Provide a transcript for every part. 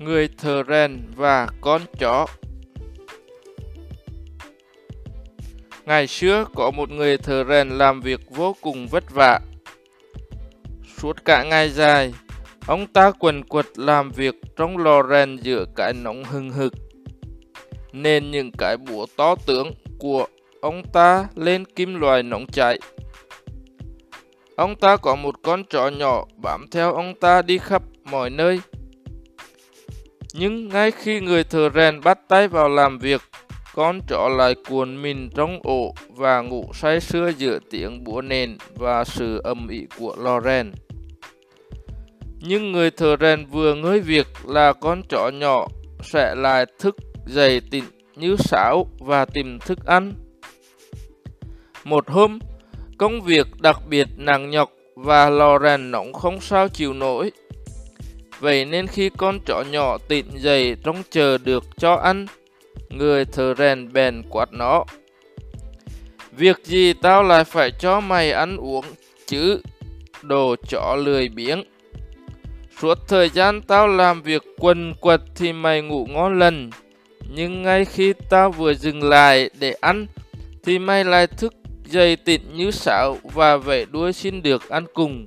người thợ rèn và con chó. Ngày xưa có một người thợ rèn làm việc vô cùng vất vả. Suốt cả ngày dài, ông ta quần quật làm việc trong lò rèn giữa cái nóng hừng hực. Nên những cái búa to tướng của ông ta lên kim loại nóng chảy. Ông ta có một con chó nhỏ bám theo ông ta đi khắp mọi nơi. Nhưng ngay khi người thợ rèn bắt tay vào làm việc, con chó lại cuộn mình trong ổ và ngủ say sưa giữa tiếng búa nền và sự âm ỉ của lò rèn. Nhưng người thợ rèn vừa ngơi việc là con chó nhỏ sẽ lại thức dậy tỉnh như sáo và tìm thức ăn. Một hôm, công việc đặc biệt nặng nhọc và lò rèn nóng không sao chịu nổi. Vậy nên khi con chó nhỏ tỉnh dậy trong chờ được cho ăn, người thợ rèn bèn quát nó. Việc gì tao lại phải cho mày ăn uống chứ, đồ chó lười biếng. Suốt thời gian tao làm việc quần quật thì mày ngủ ngon lần, nhưng ngay khi tao vừa dừng lại để ăn, thì mày lại thức dậy tịnh như sáo và vẫy đuôi xin được ăn cùng.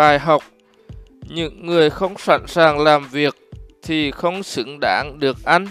Bài học Những người không sẵn sàng làm việc thì không xứng đáng được ăn.